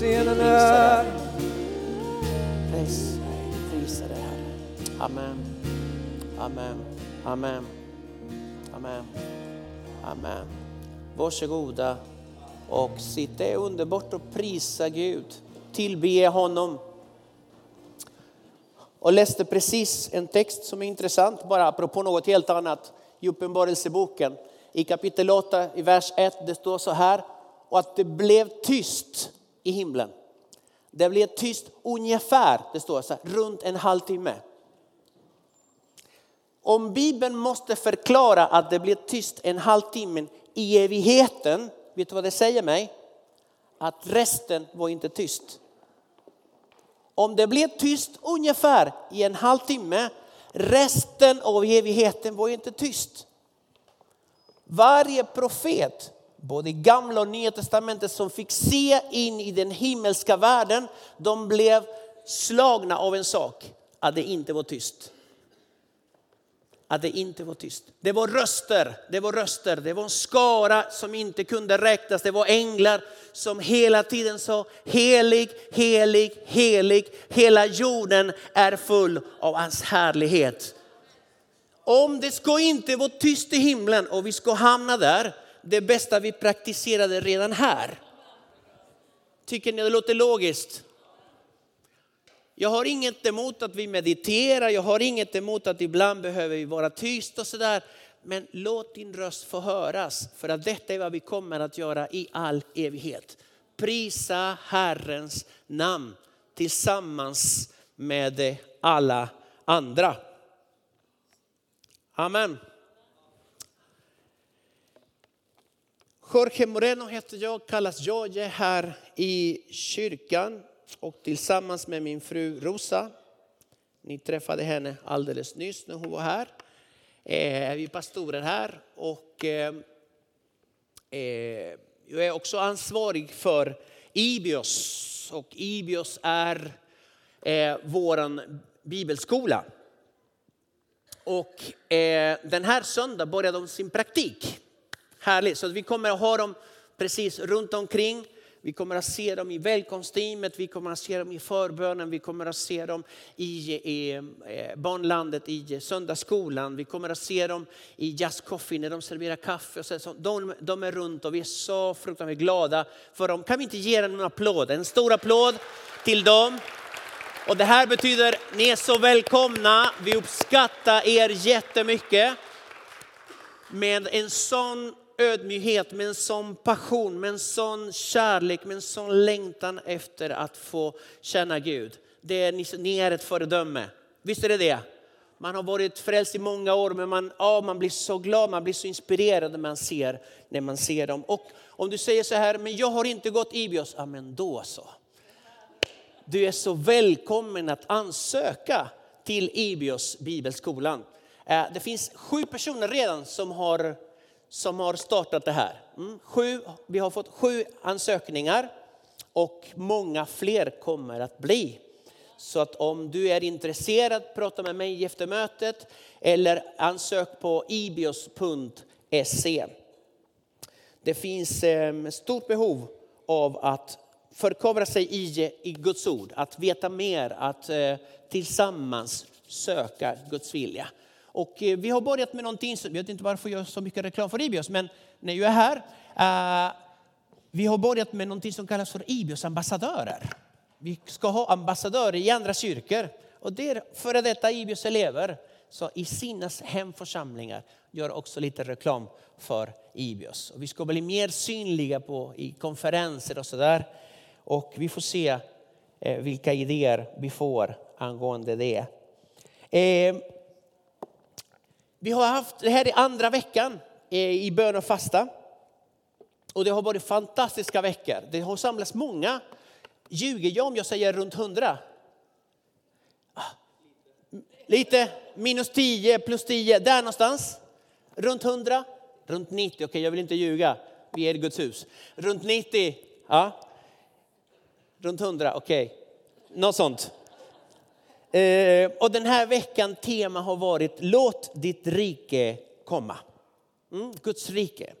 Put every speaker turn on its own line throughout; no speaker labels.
Scenen är...
Pris dig, prisa dig Herre. Amen. Amen. Amen. Amen. Amen. Varsågoda och sitt. Det är underbart att prisa Gud, tillbe honom. Och läste precis en text som är intressant, bara apropå något helt annat, i Uppenbarelseboken. I kapitel 8, i vers 1, det står så här, och att det blev tyst i himlen. Det blev tyst ungefär, det står så här, runt en halvtimme. Om Bibeln måste förklara att det blir tyst en halvtimme i evigheten, vet du vad det säger mig? Att resten var inte tyst. Om det blev tyst ungefär i en halvtimme, resten av evigheten var inte tyst. Varje profet, både i gamla och nya testamentet som fick se in i den himmelska världen, de blev slagna av en sak, att det inte var tyst att det inte var tyst. Det var röster, det var röster, det var en skara som inte kunde räknas. Det var änglar som hela tiden sa helig, helig, helig. Hela jorden är full av hans härlighet. Om det ska inte vara tyst i himlen och vi ska hamna där, det bästa vi praktiserade redan här. Tycker ni det låter logiskt? Jag har inget emot att vi mediterar, jag har inget emot att ibland behöver vi vara tyst och sådär. Men låt din röst få höras, för att detta är vad vi kommer att göra i all evighet. Prisa Herrens namn tillsammans med alla andra. Amen. Jorge Moreno heter jag, kallas George här i kyrkan och tillsammans med min fru Rosa, ni träffade henne alldeles nyss när hon var här, eh, är vi pastorer här och eh, eh, jag är också ansvarig för Ibios och Ibios är eh, vår bibelskola. Och eh, den här söndagen börjar de sin praktik. Härligt, så vi kommer att ha dem precis runt omkring vi kommer att se dem i välkomstteamet, vi kommer att se dem i förbönen, vi kommer att se dem i, i eh, barnlandet, i söndagsskolan. Vi kommer att se dem i Just Coffee när de serverar kaffe. Och så, de, de är runt och vi är så fruktansvärt glada för dem. Kan vi inte ge dem en applåd? En stor applåd till dem. Och det här betyder ni är så välkomna. Vi uppskattar er jättemycket. Med en sån ödmjukhet, med en sån passion, med en sån kärlek, med en sån längtan efter att få känna Gud. Det är, ni är ett föredöme. Visst är det det? Man har varit frälst i många år men man, ja, man blir så glad, man blir så inspirerad när man ser, när man ser dem. Och om du säger så här, men jag har inte gått Ibios, ja men då så. Du är så välkommen att ansöka till Ibios bibelskolan. Eh, det finns sju personer redan som har som har startat det här. Mm. Sju, vi har fått sju ansökningar och många fler kommer att bli. Så att om du är intresserad, prata med mig efter mötet eller ansök på ibios.se. Det finns ett stort behov av att förkovra sig i, i Guds ord, att veta mer, att eh, tillsammans söka Guds vilja. Och eh, vi har börjat med någonting, jag vet inte varför jag gör så mycket reklam för Ibios, men när jag är här, uh, vi har börjat med någonting som kallas för Ibios ambassadörer. Vi ska ha ambassadörer i andra kyrkor och det är före detta Ibios elever så i sina hemförsamlingar gör också lite reklam för Ibios. Och vi ska bli mer synliga på, i konferenser och sådär. Och vi får se eh, vilka idéer vi får angående det. Eh, vi har haft, det här är andra veckan eh, i bön och fasta. Och det har varit fantastiska veckor. Det har samlats många. Ljuger jag om jag säger runt hundra? Ah, lite, minus tio, plus tio, där någonstans. Runt hundra, runt 90, okej okay, jag vill inte ljuga, vi är i Guds hus. Runt 90, ja. Runt hundra, okej. Okay. Något sånt. Eh, och den här veckan tema har varit låt ditt rike komma. Mm, Guds rike.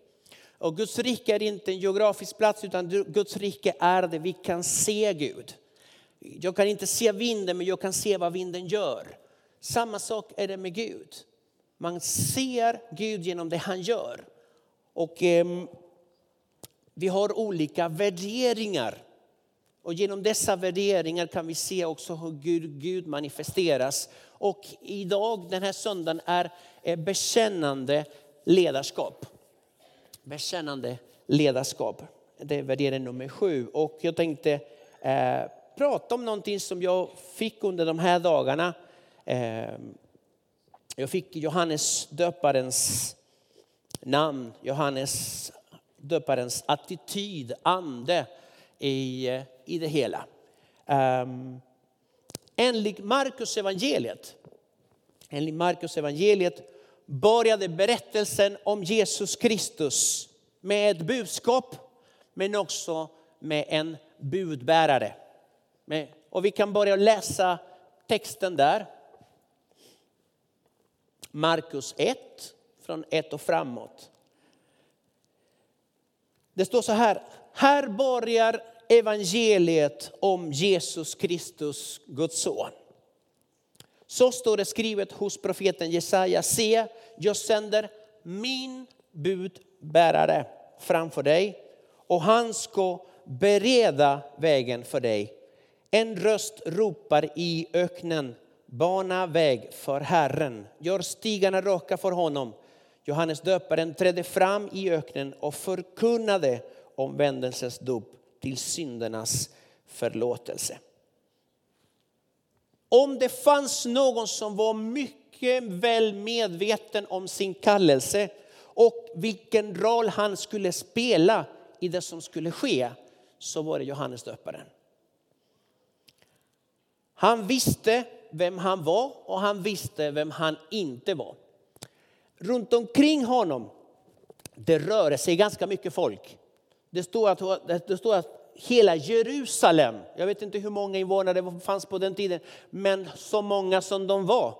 Och Guds rike är inte en geografisk plats utan Guds rike är det vi kan se Gud. Jag kan inte se vinden men jag kan se vad vinden gör. Samma sak är det med Gud. Man ser Gud genom det han gör. Och eh, vi har olika värderingar. Och genom dessa värderingar kan vi se också hur Gud, Gud manifesteras. Och idag, den här söndagen, är eh, bekännande ledarskap. Bekännande ledarskap. Det är värdering nummer sju. Och jag tänkte eh, prata om någonting som jag fick under de här dagarna. Eh, jag fick Johannes döparens namn, Johannes döparens attityd, ande i, eh, i det hela. Um, enligt Markus evangeliet, enligt Markus evangeliet började berättelsen om Jesus Kristus med ett budskap men också med en budbärare. Och vi kan börja läsa texten där. Markus 1, från 1 och framåt. Det står så här, här börjar evangeliet om Jesus Kristus, Guds son. Så står det skrivet hos profeten Jesaja. Se, jag sänder min budbärare framför dig och han ska bereda vägen för dig. En röst ropar i öknen, bana väg för Herren, gör stigarna raka för honom. Johannes döparen trädde fram i öknen och förkunnade omvändelsens dop till syndernas förlåtelse. Om det fanns någon som var mycket väl medveten om sin kallelse och vilken roll han skulle spela i det som skulle ske så var det Johannes döparen. Han visste vem han var och han visste vem han inte var. Runt omkring honom det rörde sig ganska mycket folk. Det står att, det står att hela Jerusalem, jag vet inte hur många invånare det fanns på den tiden, men så många som de var.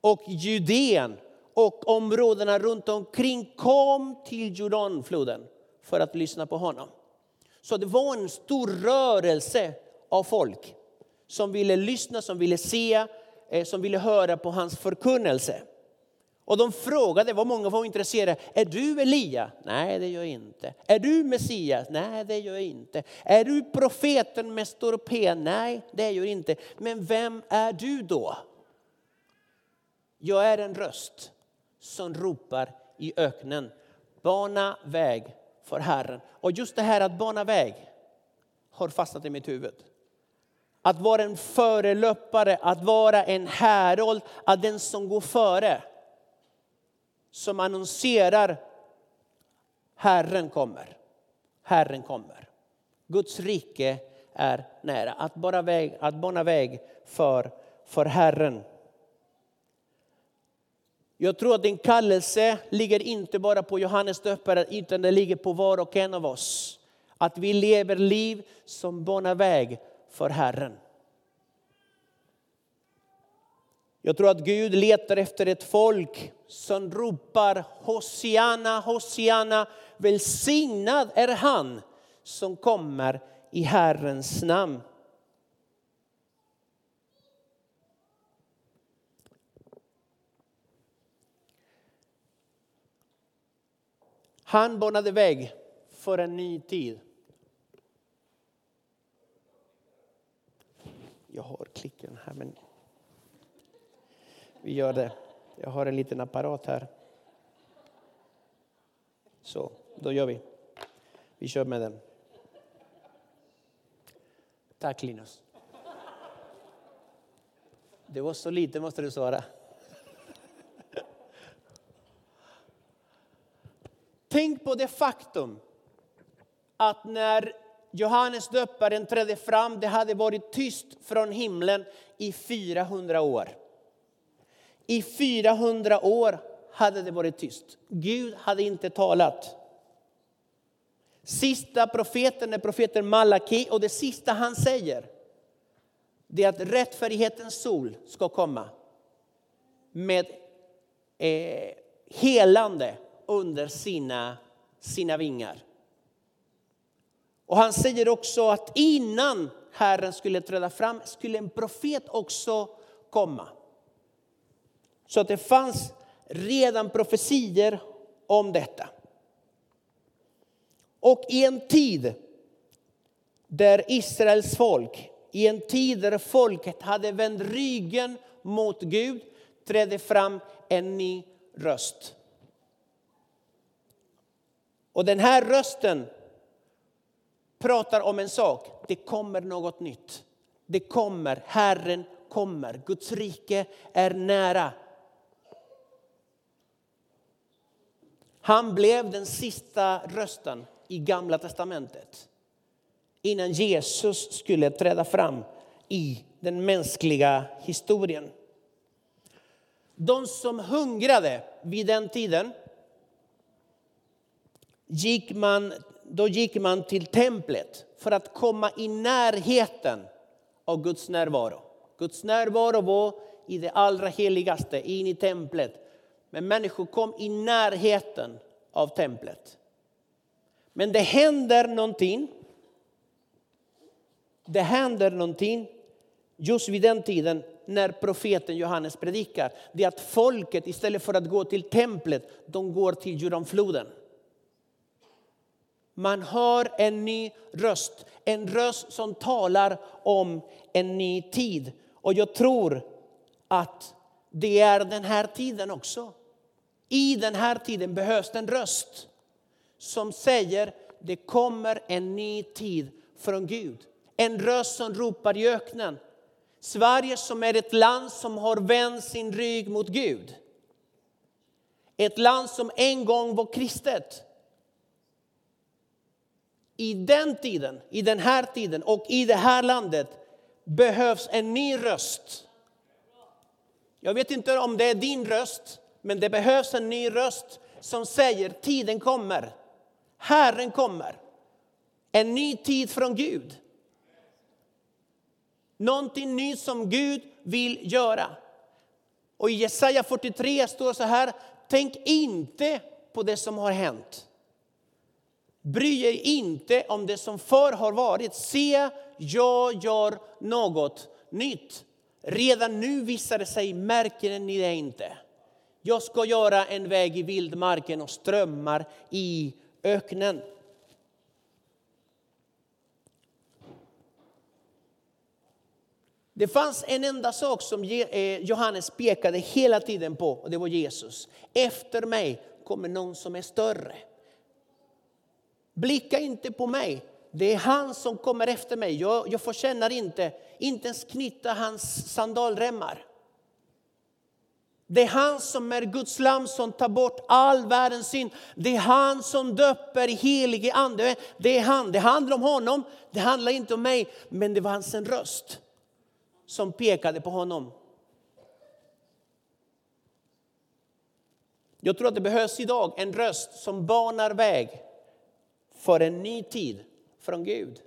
Och Judeen och områdena runt omkring kom till Jordanfloden för att lyssna på honom. Så det var en stor rörelse av folk som ville lyssna, som ville se, eh, som ville höra på hans förkunnelse. Och de frågade, vad många var intresserade, är du Elia? Nej, det gör jag inte. Är du Messias? Nej, det gör jag inte. Är du profeten med stor P? Nej, det gör jag inte. Men vem är du då? Jag är en röst som ropar i öknen, bana väg för Herren. Och just det här att bana väg har fastnat i mitt huvud. Att vara en förelöpare, att vara en härold, att den som går före som annonserar Herren kommer. Herren kommer. Guds rike är nära. Att, bara väg, att bana väg för, för Herren. Jag tror att din kallelse ligger inte bara på Johannes döparen utan det ligger på var och en av oss. Att vi lever liv som banar väg för Herren. Jag tror att Gud letar efter ett folk som ropar Hosianna, Hosianna, välsignad är han som kommer i Herrens namn. Han banade väg för en ny tid. Jag har klicken här men vi gör det. Jag har en liten apparat här. Så, då gör vi. Vi kör med den. Tack Linus. Det var så lite måste du svara. Tänk på det faktum att när Johannes döparen trädde fram, det hade varit tyst från himlen i 400 år. I 400 år hade det varit tyst. Gud hade inte talat. Sista profeten är profeten Malaki och det sista han säger det är att rättfärdighetens sol ska komma med eh, helande under sina sina vingar. Och han säger också att innan Herren skulle träda fram skulle en profet också komma. Så att det fanns redan profetier om detta. Och i en tid där Israels folk, i en tid där folket hade vänt ryggen mot Gud, trädde fram en ny röst. Och den här rösten pratar om en sak. Det kommer något nytt. Det kommer, Herren kommer. Guds rike är nära. Han blev den sista rösten i Gamla testamentet innan Jesus skulle träda fram i den mänskliga historien. De som hungrade vid den tiden gick man, då gick man till templet för att komma i närheten av Guds närvaro. Guds närvaro var i det allra heligaste, in i templet. Men människor kom i närheten av templet. Men det händer någonting. Det händer någonting just vid den tiden när profeten Johannes predikar. Det är att folket istället för att gå till templet, de går till Jordanfloden. Man hör en ny röst, en röst som talar om en ny tid. Och jag tror att det är den här tiden också. I den här tiden behövs en röst som säger det kommer en ny tid från Gud. En röst som ropar i öknen. Sverige som är ett land som har vänt sin rygg mot Gud. Ett land som en gång var kristet. I den tiden, i den här tiden och i det här landet behövs en ny röst. Jag vet inte om det är din röst, men det behövs en ny röst som säger tiden kommer. Herren kommer. En ny tid från Gud. Någonting nytt som Gud vill göra. Och i Jesaja 43 står så här, tänk inte på det som har hänt. Bry er inte om det som förr har varit. Se, jag gör något nytt. Redan nu visar det sig, märker ni det inte? Jag ska göra en väg i vildmarken och strömmar i öknen. Det fanns en enda sak som eh, Johannes pekade hela tiden på och det var Jesus. Efter mig kommer någon som är större. Blicka inte på mig. Det är han som kommer efter mig. Jag, jag förtjänar inte, inte ens knyta hans sandalremmar. Det är han som är Guds lam som tar bort all världens synd. Det är han som döper i helige ande. Det är han. Det handlar om honom. Det handlar inte om mig. Men det var hans röst som pekade på honom. Jag tror att det behövs idag en röst som banar väg för en ny tid från Gud.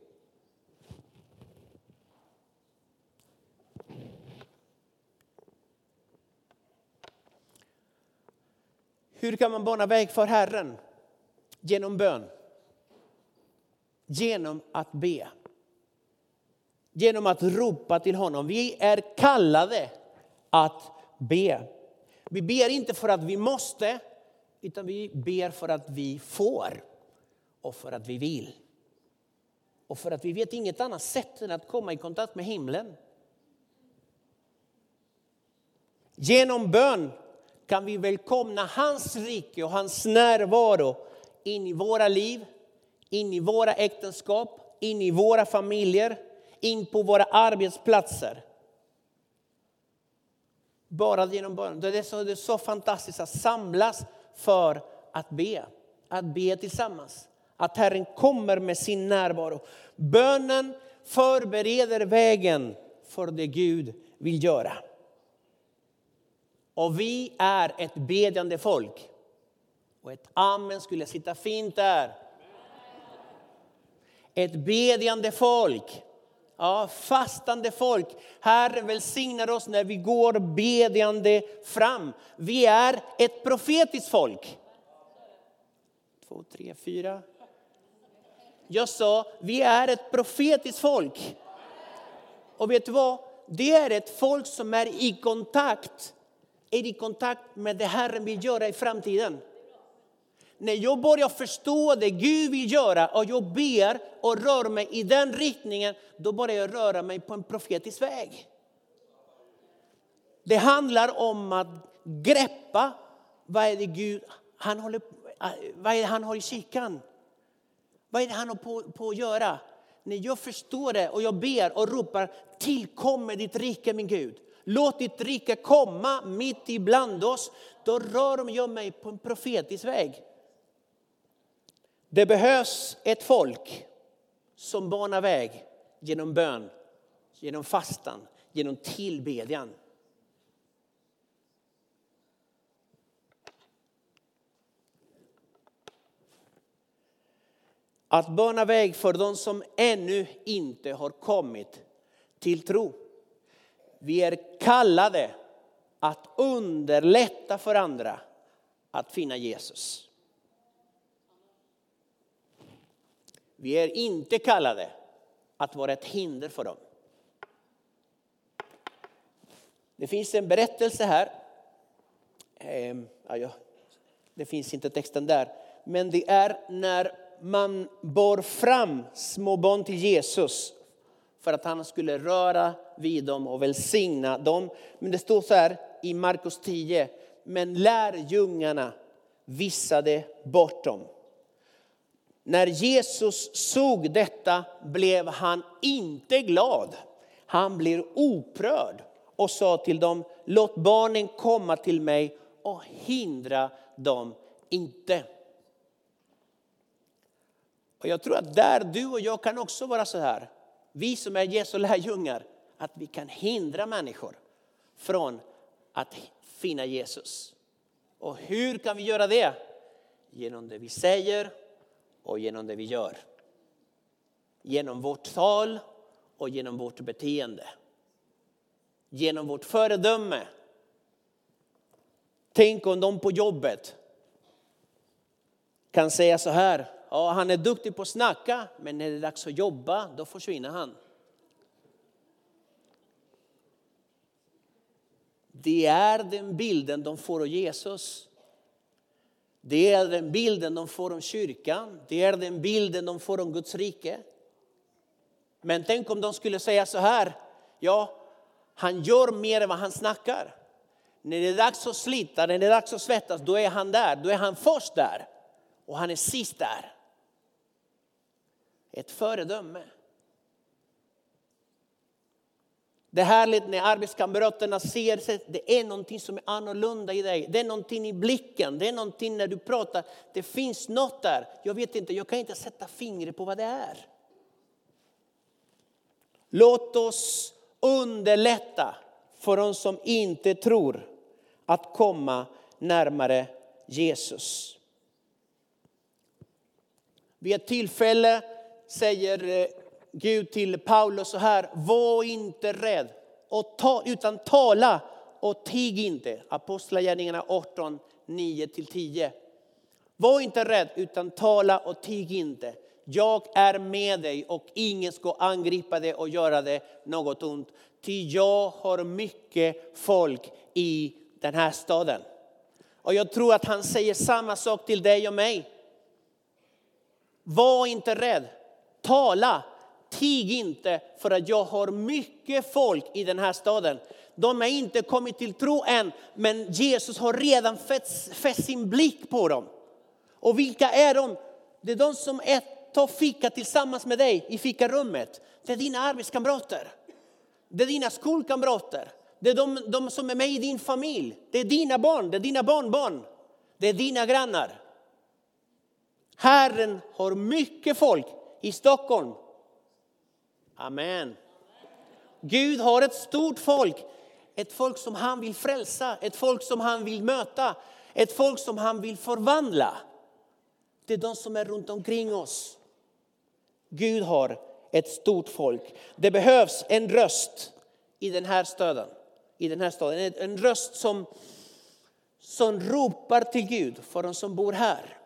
Hur kan man bana väg för Herren? Genom bön. Genom att be. Genom att ropa till honom. Vi är kallade att be. Vi ber inte för att vi måste, utan vi ber för att vi får och för att vi vill. Och för att vi vet inget annat sätt än att komma i kontakt med himlen. Genom bön kan vi välkomna hans rike och hans närvaro in i våra liv, in i våra äktenskap, in i våra familjer, in på våra arbetsplatser. Bara genom bön. Det är, så, det är så fantastiskt att samlas för att be. Att be tillsammans. Att Herren kommer med sin närvaro. Bönen förbereder vägen för det Gud vill göra. Och vi är ett bedjande folk. Och ett amen skulle sitta fint där. Ett bedjande folk. Ja, fastande folk. Herren välsignar oss när vi går bedjande fram. Vi är ett profetiskt folk. två, tre, fyra. Jag sa, vi är ett profetiskt folk. Och vet du vad? Det är ett folk som är i kontakt, E är i kontakt med det Herren vill göra i framtiden. När jag börjar förstå det Gud vill göra och jag ber och rör mig i den riktningen, då börjar jag röra mig på en profetisk väg. Det handlar om att greppa vad är det Gud han håller, vad är det han har i kikan. Vad är det han har på, på att göra? När jag förstår det och jag ber och ropar tillkommer ditt rike min Gud. Låt ditt rike komma mitt ibland oss. Då rör jag mig på en profetisk väg. Det behövs ett folk som banar väg genom bön, genom fastan, genom tillbedjan. Att bana väg för de som ännu inte har kommit till tro. Vi är kallade att underlätta för andra att finna Jesus. Vi är inte kallade att vara ett hinder för dem. Det finns en berättelse här. Ehm, det finns inte texten där. Men det är när man bar fram små barn till Jesus för att han skulle röra vid dem och välsigna dem. Men det står så här i Markus 10. Men lärjungarna vissade bort dem. När Jesus såg detta blev han inte glad. Han blev oprörd och sa till dem, låt barnen komma till mig och hindra dem inte. Och jag tror att där du och jag kan också vara så här, vi som är Jesu lärjungar, att vi kan hindra människor från att finna Jesus. Och hur kan vi göra det? Genom det vi säger och genom det vi gör. Genom vårt tal och genom vårt beteende. Genom vårt föredöme. Tänk om de på jobbet kan säga så här, ja, han är duktig på att snacka, men när det är dags att jobba, då försvinner han. Det är den bilden de får av Jesus. Det är den bilden de får om kyrkan, det är den bilden de får om Guds rike. Men tänk om de skulle säga så här, ja, han gör mer än vad han snackar. När det är dags att slita, när det är dags att svettas, då är han där. Då är han först där och han är sist där. Ett föredöme. Det är härligt när arbetskamraterna ser att det är någonting som är annorlunda i dig. Det är någonting i blicken, det är någonting när du pratar. Det finns något där. Jag vet inte, jag kan inte sätta fingret på vad det är. Låt oss underlätta för de som inte tror att komma närmare Jesus. Vid ett tillfälle säger eh, Gud till Paulus så här, var inte rädd, och ta, utan tala och tig inte. Apostlagärningarna 18, 9-10. Var inte rädd, utan tala och tig inte. Jag är med dig och ingen ska angripa dig och göra dig något ont. Ty jag har mycket folk i den här staden. Och jag tror att han säger samma sak till dig och mig. Var inte rädd, tala Tig inte för att jag har mycket folk i den här staden. De har inte kommit till tro än, men Jesus har redan fäst sin blick på dem. Och vilka är de? Det är de som tar fika tillsammans med dig i fikarummet. Det är dina arbetskamrater. Det är dina skolkamrater. Det är de, de som är med i din familj. Det är dina barn, det är dina barnbarn. Det är dina grannar. Herren har mycket folk i Stockholm, Amen. Gud har ett stort folk, ett folk som han vill frälsa, ett folk som han vill möta, ett folk som han vill förvandla. Det är de som är runt omkring oss. Gud har ett stort folk. Det behövs en röst i den här staden. I den här staden. En röst som, som ropar till Gud för de som bor här.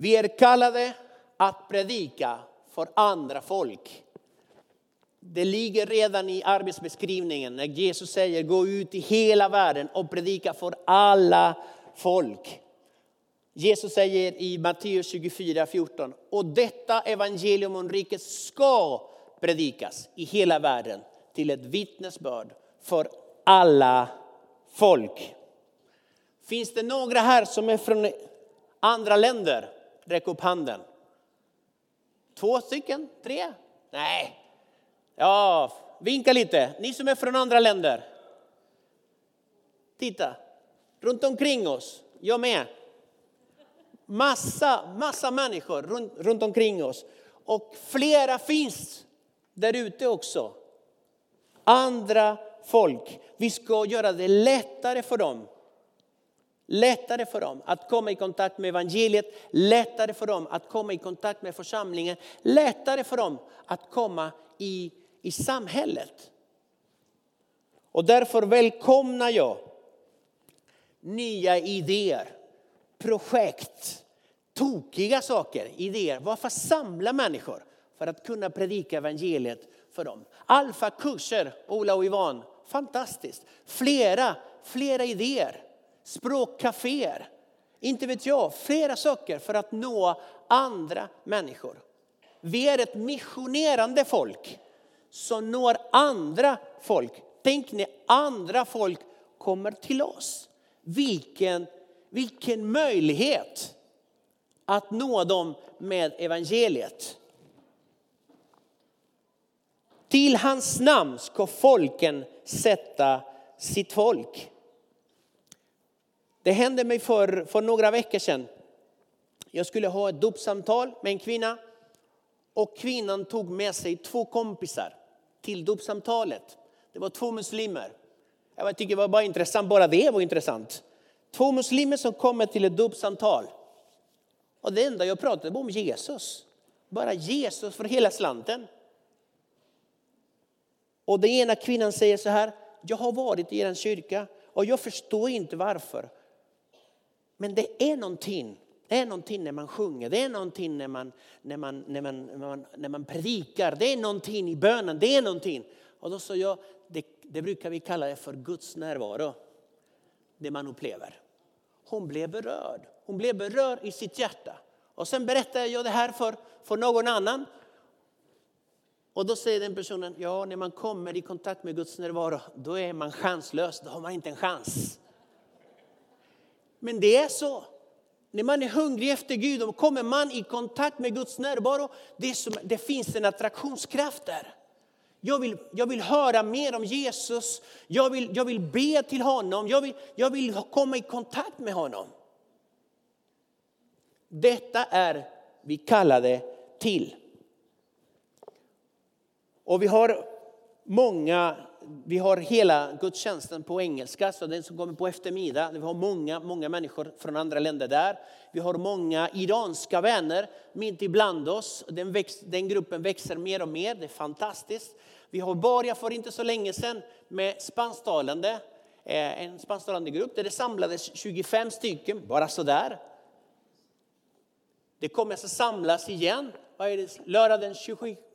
Vi är kallade att predika för andra folk. Det ligger redan i arbetsbeskrivningen när Jesus säger gå ut i hela världen och predika för alla folk. Jesus säger i Matteus 24, 14, och detta evangelium om riket ska predikas i hela världen till ett vittnesbörd för alla folk. Finns det några här som är från andra länder? Räck upp handen. Två stycken? Tre? Nej. Ja, vinka lite. Ni som är från andra länder. Titta, runt omkring oss. Jag med. Massa, massa människor runt, runt omkring oss. Och flera finns där ute också. Andra folk. Vi ska göra det lättare för dem. Lättare för dem att komma i kontakt med evangeliet, lättare för dem att komma i kontakt med församlingen, lättare för dem att komma i, i samhället. Och därför välkomnar jag nya idéer, projekt, tokiga saker, idéer. Varför samla människor för att kunna predika evangeliet för dem? Alfa-kurser, Ola och Ivan, fantastiskt. Flera, flera idéer. Språkcaféer, inte vet jag, flera saker för att nå andra människor. Vi är ett missionerande folk som når andra folk. Tänk när andra folk kommer till oss. Vilken, vilken möjlighet att nå dem med evangeliet. Till hans namn ska folken sätta sitt folk. Det hände mig för, för några veckor sedan. Jag skulle ha ett dopsamtal med en kvinna och kvinnan tog med sig två kompisar till dopsamtalet. Det var två muslimer. Jag tycker det var bara intressant, bara det var intressant. Två muslimer som kommer till ett dopsamtal. Och det enda jag pratade om Jesus. Bara Jesus för hela slanten. Och den ena kvinnan säger så här, jag har varit i er kyrka och jag förstår inte varför. Men det är någonting, det är någonting när man sjunger, det är någonting när man, när man, när man, när man, när man predikar, det är någonting i bönen, det är någonting. Och då sa jag, det, det brukar vi kalla det för Guds närvaro. Det man upplever. Hon blev berörd. Hon blev berörd i sitt hjärta. Och sen berättade jag det här för, för någon annan. Och då säger den personen, ja när man kommer i kontakt med Guds närvaro, då är man chanslös, då har man inte en chans. Men det är så. När man är hungrig efter Gud och kommer man i kontakt med Guds närvaro, det, som, det finns en attraktionskraft där. Jag vill, jag vill höra mer om Jesus, jag vill, jag vill be till honom, jag vill, jag vill komma i kontakt med honom. Detta är vi kallade till. Och vi har många vi har hela gudstjänsten på engelska, så den som kommer på eftermiddag. Vi har många, många människor från andra länder där. Vi har många iranska vänner mitt ibland oss. Den, väx, den gruppen växer mer och mer, det är fantastiskt. Vi har börjat för inte så länge sedan med spansktalande, eh, en spansktalande grupp där det samlades 25 stycken, bara sådär. Det kommer att samlas igen, vad är det, lördag den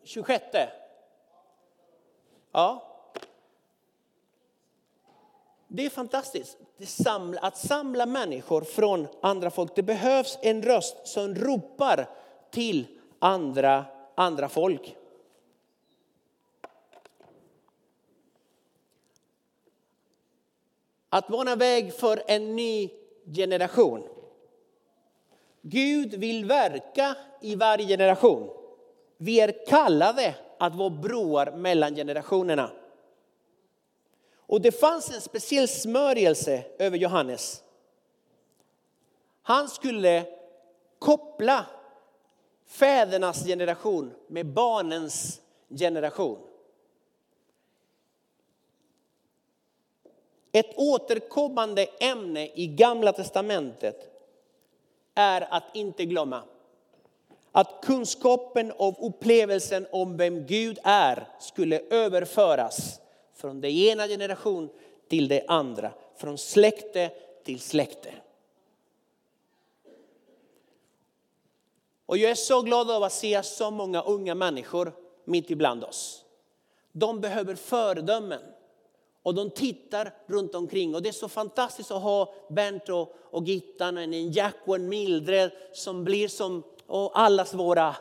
26. Ja, det är fantastiskt. att samla människor från andra folk. Det behövs en röst som ropar till andra, andra folk. Att vara väg för en ny generation. Gud vill verka i varje generation. Vi är kallade att vara broar mellan generationerna. Och det fanns en speciell smörjelse över Johannes. Han skulle koppla fädernas generation med barnens generation. Ett återkommande ämne i Gamla testamentet är att inte glömma att kunskapen och upplevelsen om vem Gud är skulle överföras från den ena generationen till den andra, från släkte till släkte. Och jag är så glad av att se så många unga människor mitt ibland oss. De behöver föredömen. Och de tittar runt omkring. Och det är så fantastiskt att ha Bernt och, och Gittan, en Jack och en Mildred som blir som och allas våra,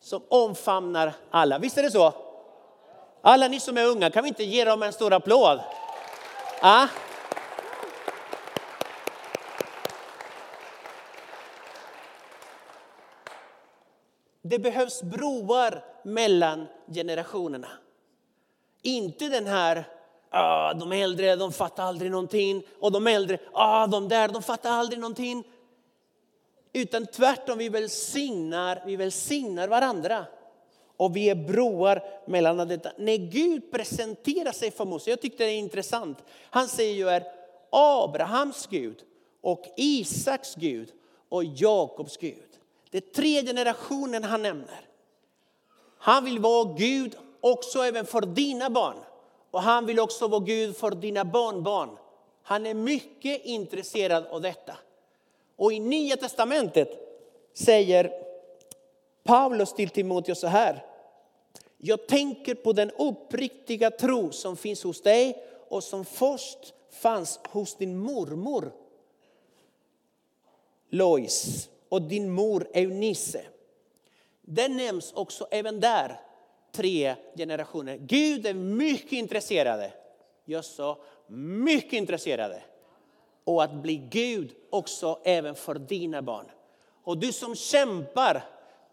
som omfamnar alla. Visst är det så? Alla ni som är unga, kan vi inte ge dem en stor applåd? Ah? Det behövs broar mellan generationerna. Inte den här, ah, de äldre de fattar aldrig någonting och de äldre, ah, de där de fattar aldrig någonting. Utan tvärtom, vi välsignar, vi välsignar varandra. Och vi är broar mellan detta. När Gud presenterar sig för Mose, jag tyckte det är intressant. Han säger ju är Abrahams Gud och Isaks Gud och Jakobs Gud. Det är tre generationen han nämner. Han vill vara Gud också även för dina barn. Och han vill också vara Gud för dina barnbarn. Han är mycket intresserad av detta. Och i Nya Testamentet säger Paulus till Timoteus så här. Jag tänker på den uppriktiga tro som finns hos dig och som först fanns hos din mormor Lois och din mor Eunice. Det nämns också även där tre generationer. Gud är mycket intresserad, jag sa mycket intresserad, och att bli Gud också även för dina barn. Och du som kämpar,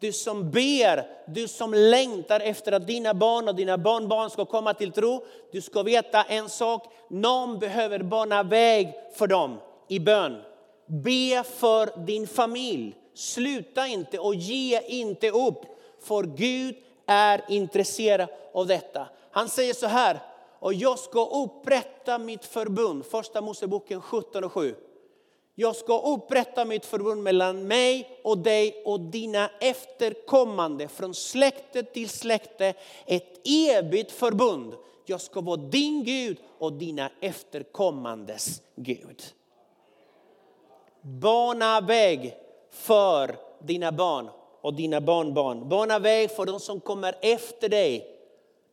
du som ber, du som längtar efter att dina barn och dina barnbarn ska komma till tro. Du ska veta en sak, någon behöver bana väg för dem i bön. Be för din familj. Sluta inte och ge inte upp. För Gud är intresserad av detta. Han säger så här, och jag ska upprätta mitt förbund. Första Moseboken 17 och 7. Jag ska upprätta mitt förbund mellan mig och dig och dina efterkommande från släkte till släkte. Ett evigt förbund. Jag ska vara din Gud och dina efterkommandes Gud. Bana väg för dina barn och dina barnbarn. Bana väg för de som kommer efter dig.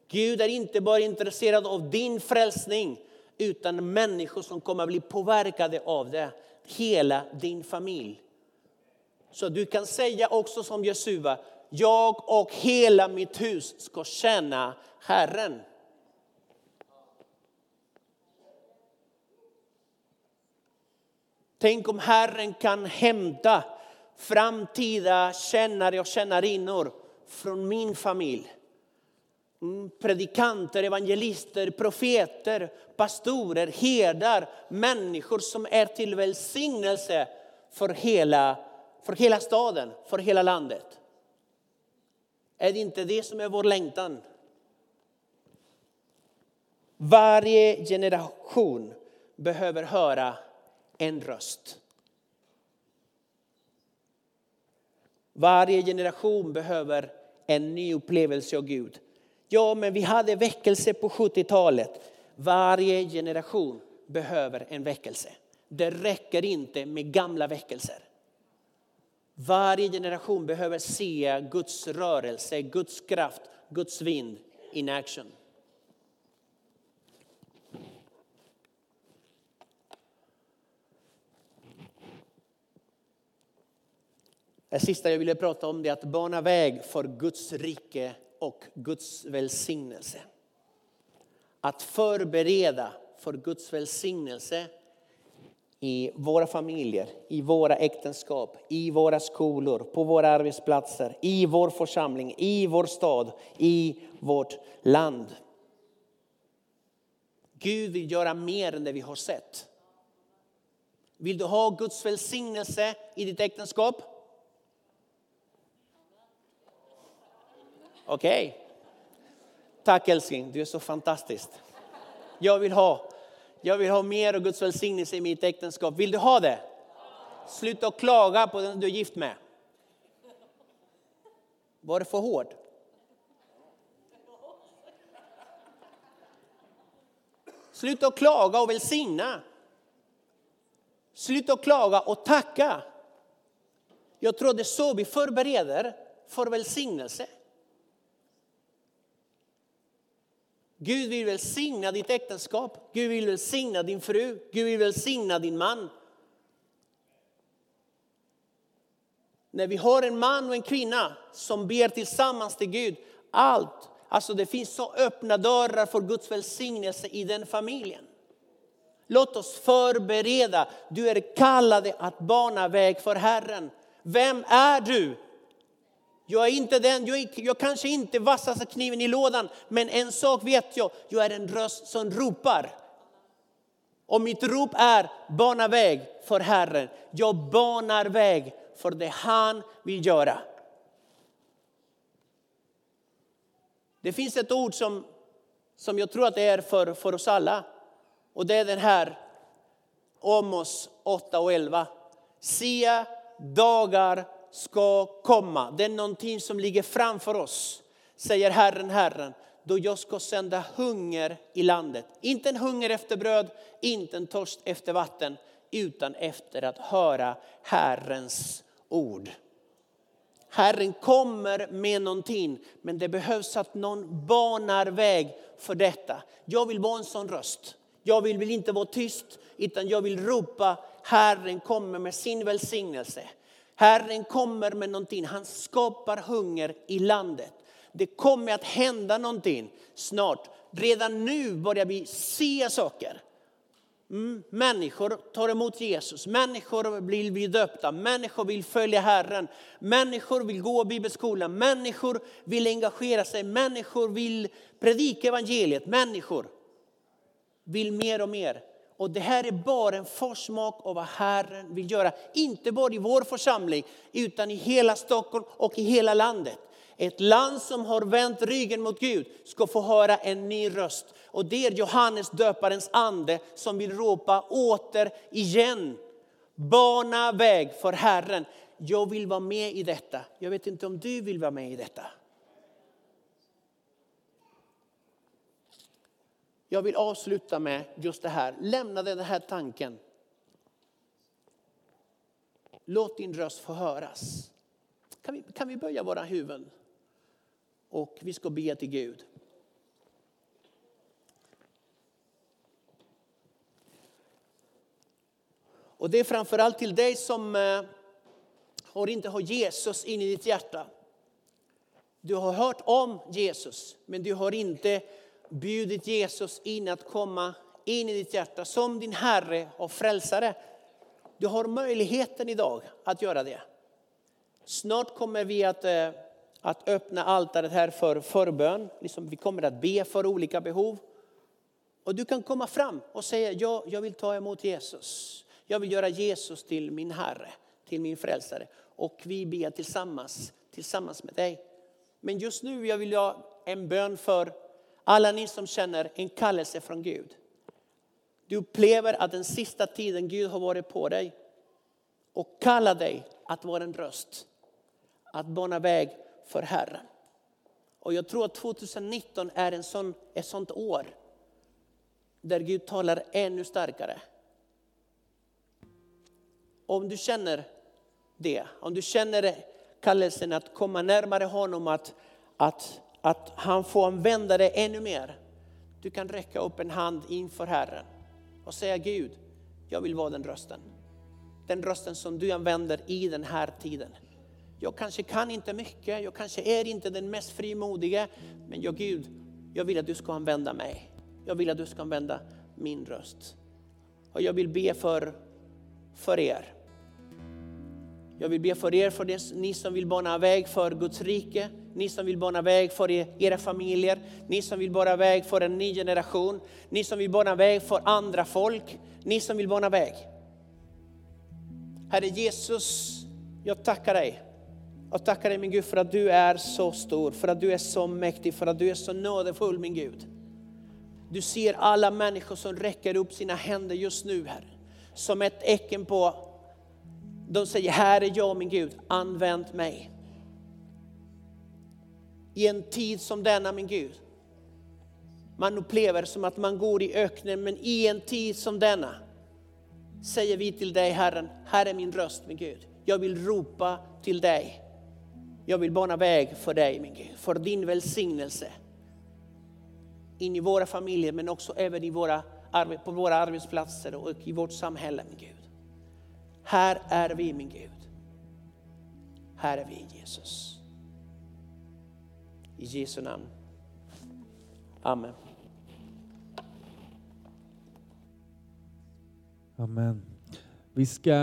Gud är inte bara intresserad av din frälsning utan människor som kommer att bli påverkade av det. Hela din familj. Så du kan säga också som Jesua, jag och hela mitt hus ska tjäna Herren. Tänk om Herren kan hämta framtida kännare och kännarinnor från min familj. Mm, predikanter, evangelister, profeter, pastorer, herdar, människor som är till välsignelse för hela, för hela staden, för hela landet. Är det inte det som är vår längtan? Varje generation behöver höra en röst. Varje generation behöver en ny upplevelse av Gud. Ja, men vi hade väckelse på 70-talet. Varje generation behöver en väckelse. Det räcker inte med gamla väckelser. Varje generation behöver se Guds rörelse, Guds kraft, Guds vind in action. Det sista jag ville prata om är att bana väg för Guds rike och Guds välsignelse. Att förbereda för Guds välsignelse i våra familjer, i våra äktenskap, i våra skolor, på våra arbetsplatser, i vår församling, i vår stad, i vårt land. Gud vill göra mer än det vi har sett. Vill du ha Guds välsignelse i ditt äktenskap? Okej. Okay. Tack älskling, du är så fantastisk. Jag vill ha, jag vill ha mer av Guds välsignelse i mitt äktenskap. Vill du ha det? Sluta att klaga på den du är gift med. Var det för hårt? Sluta att klaga och välsigna. Sluta att klaga och tacka. Jag tror det är så vi förbereder för välsignelse. Gud vill välsigna ditt äktenskap, Gud vill välsigna din fru, Gud vill välsigna din man. När vi har en man och en kvinna som ber tillsammans till Gud, allt, alltså det finns så öppna dörrar för Guds välsignelse i den familjen. Låt oss förbereda, du är kallad att bana väg för Herren. Vem är du? Jag är inte den, jag, är, jag kanske inte är vassaste kniven i lådan, men en sak vet jag, jag är en röst som ropar. Och mitt rop är bana väg för Herren. Jag banar väg för det han vill göra. Det finns ett ord som, som jag tror att det är för, för oss alla. Och det är den här, Amos 8 och 11. Sia, dagar ska komma. Det är någonting som ligger framför oss, säger Herren, Herren. Då jag ska sända hunger i landet. Inte en hunger efter bröd, inte en törst efter vatten, utan efter att höra Herrens ord. Herren kommer med någonting, men det behövs att någon banar väg för detta. Jag vill vara en sån röst. Jag vill, vill inte vara tyst, utan jag vill ropa Herren kommer med sin välsignelse. Herren kommer med någonting, han skapar hunger i landet. Det kommer att hända någonting snart. Redan nu börjar vi se saker. Mm, människor tar emot Jesus, människor vill bli döpta, människor vill följa Herren, människor vill gå bibelskolan, människor vill engagera sig, människor vill predika evangeliet, människor vill mer och mer. Och det här är bara en försmak av vad Herren vill göra. Inte bara i vår församling, utan i hela Stockholm och i hela landet. Ett land som har vänt ryggen mot Gud ska få höra en ny röst. Och det är Johannes döparens ande som vill ropa åter igen. Bana väg för Herren. Jag vill vara med i detta. Jag vet inte om du vill vara med i detta. Jag vill avsluta med just det här. Lämna den här tanken. Låt din röst få höras. Kan vi, kan vi böja våra huvuden? Och vi ska be till Gud. Och det är framförallt till dig som eh, har inte har Jesus in i ditt hjärta. Du har hört om Jesus, men du har inte bjudit Jesus in att komma in i ditt hjärta som din Herre och Frälsare. Du har möjligheten idag att göra det. Snart kommer vi att, eh, att öppna altaret här för förbön. Liksom vi kommer att be för olika behov. Och du kan komma fram och säga, ja, jag vill ta emot Jesus. Jag vill göra Jesus till min Herre, till min Frälsare. Och vi ber tillsammans, tillsammans med dig. Men just nu jag vill jag en bön för alla ni som känner en kallelse från Gud. Du upplever att den sista tiden Gud har varit på dig och kallar dig att vara en röst. Att bana väg för Herren. Och jag tror att 2019 är en sån, ett sånt år där Gud talar ännu starkare. Om du känner det, om du känner kallelsen att komma närmare honom, att, att att han får använda dig ännu mer. Du kan räcka upp en hand inför Herren och säga Gud, jag vill vara den rösten. Den rösten som du använder i den här tiden. Jag kanske kan inte mycket, jag kanske är inte den mest frimodige, men jag Gud, jag vill att du ska använda mig. Jag vill att du ska använda min röst. Och jag vill be för, för er. Jag vill be för er, för det, ni som vill bana väg för Guds rike, ni som vill bana väg för era familjer, ni som vill bana väg för en ny generation, ni som vill bana väg för andra folk, ni som vill bana väg. Herre Jesus, jag tackar dig. Jag tackar dig min Gud för att du är så stor, för att du är så mäktig, för att du är så nådefull min Gud. Du ser alla människor som räcker upp sina händer just nu Herre. Som ett tecken på, de säger, här är jag min Gud, använd mig. I en tid som denna min Gud. Man upplever som att man går i öknen, men i en tid som denna säger vi till dig Herren, här är min röst min Gud. Jag vill ropa till dig. Jag vill bana väg för dig min Gud, för din välsignelse. In i våra familjer men också även i våra, på våra arbetsplatser och i vårt samhälle min Gud. Här är vi min Gud. Här är vi Jesus. I Jesu namn. Amen.
Amen. Vi ska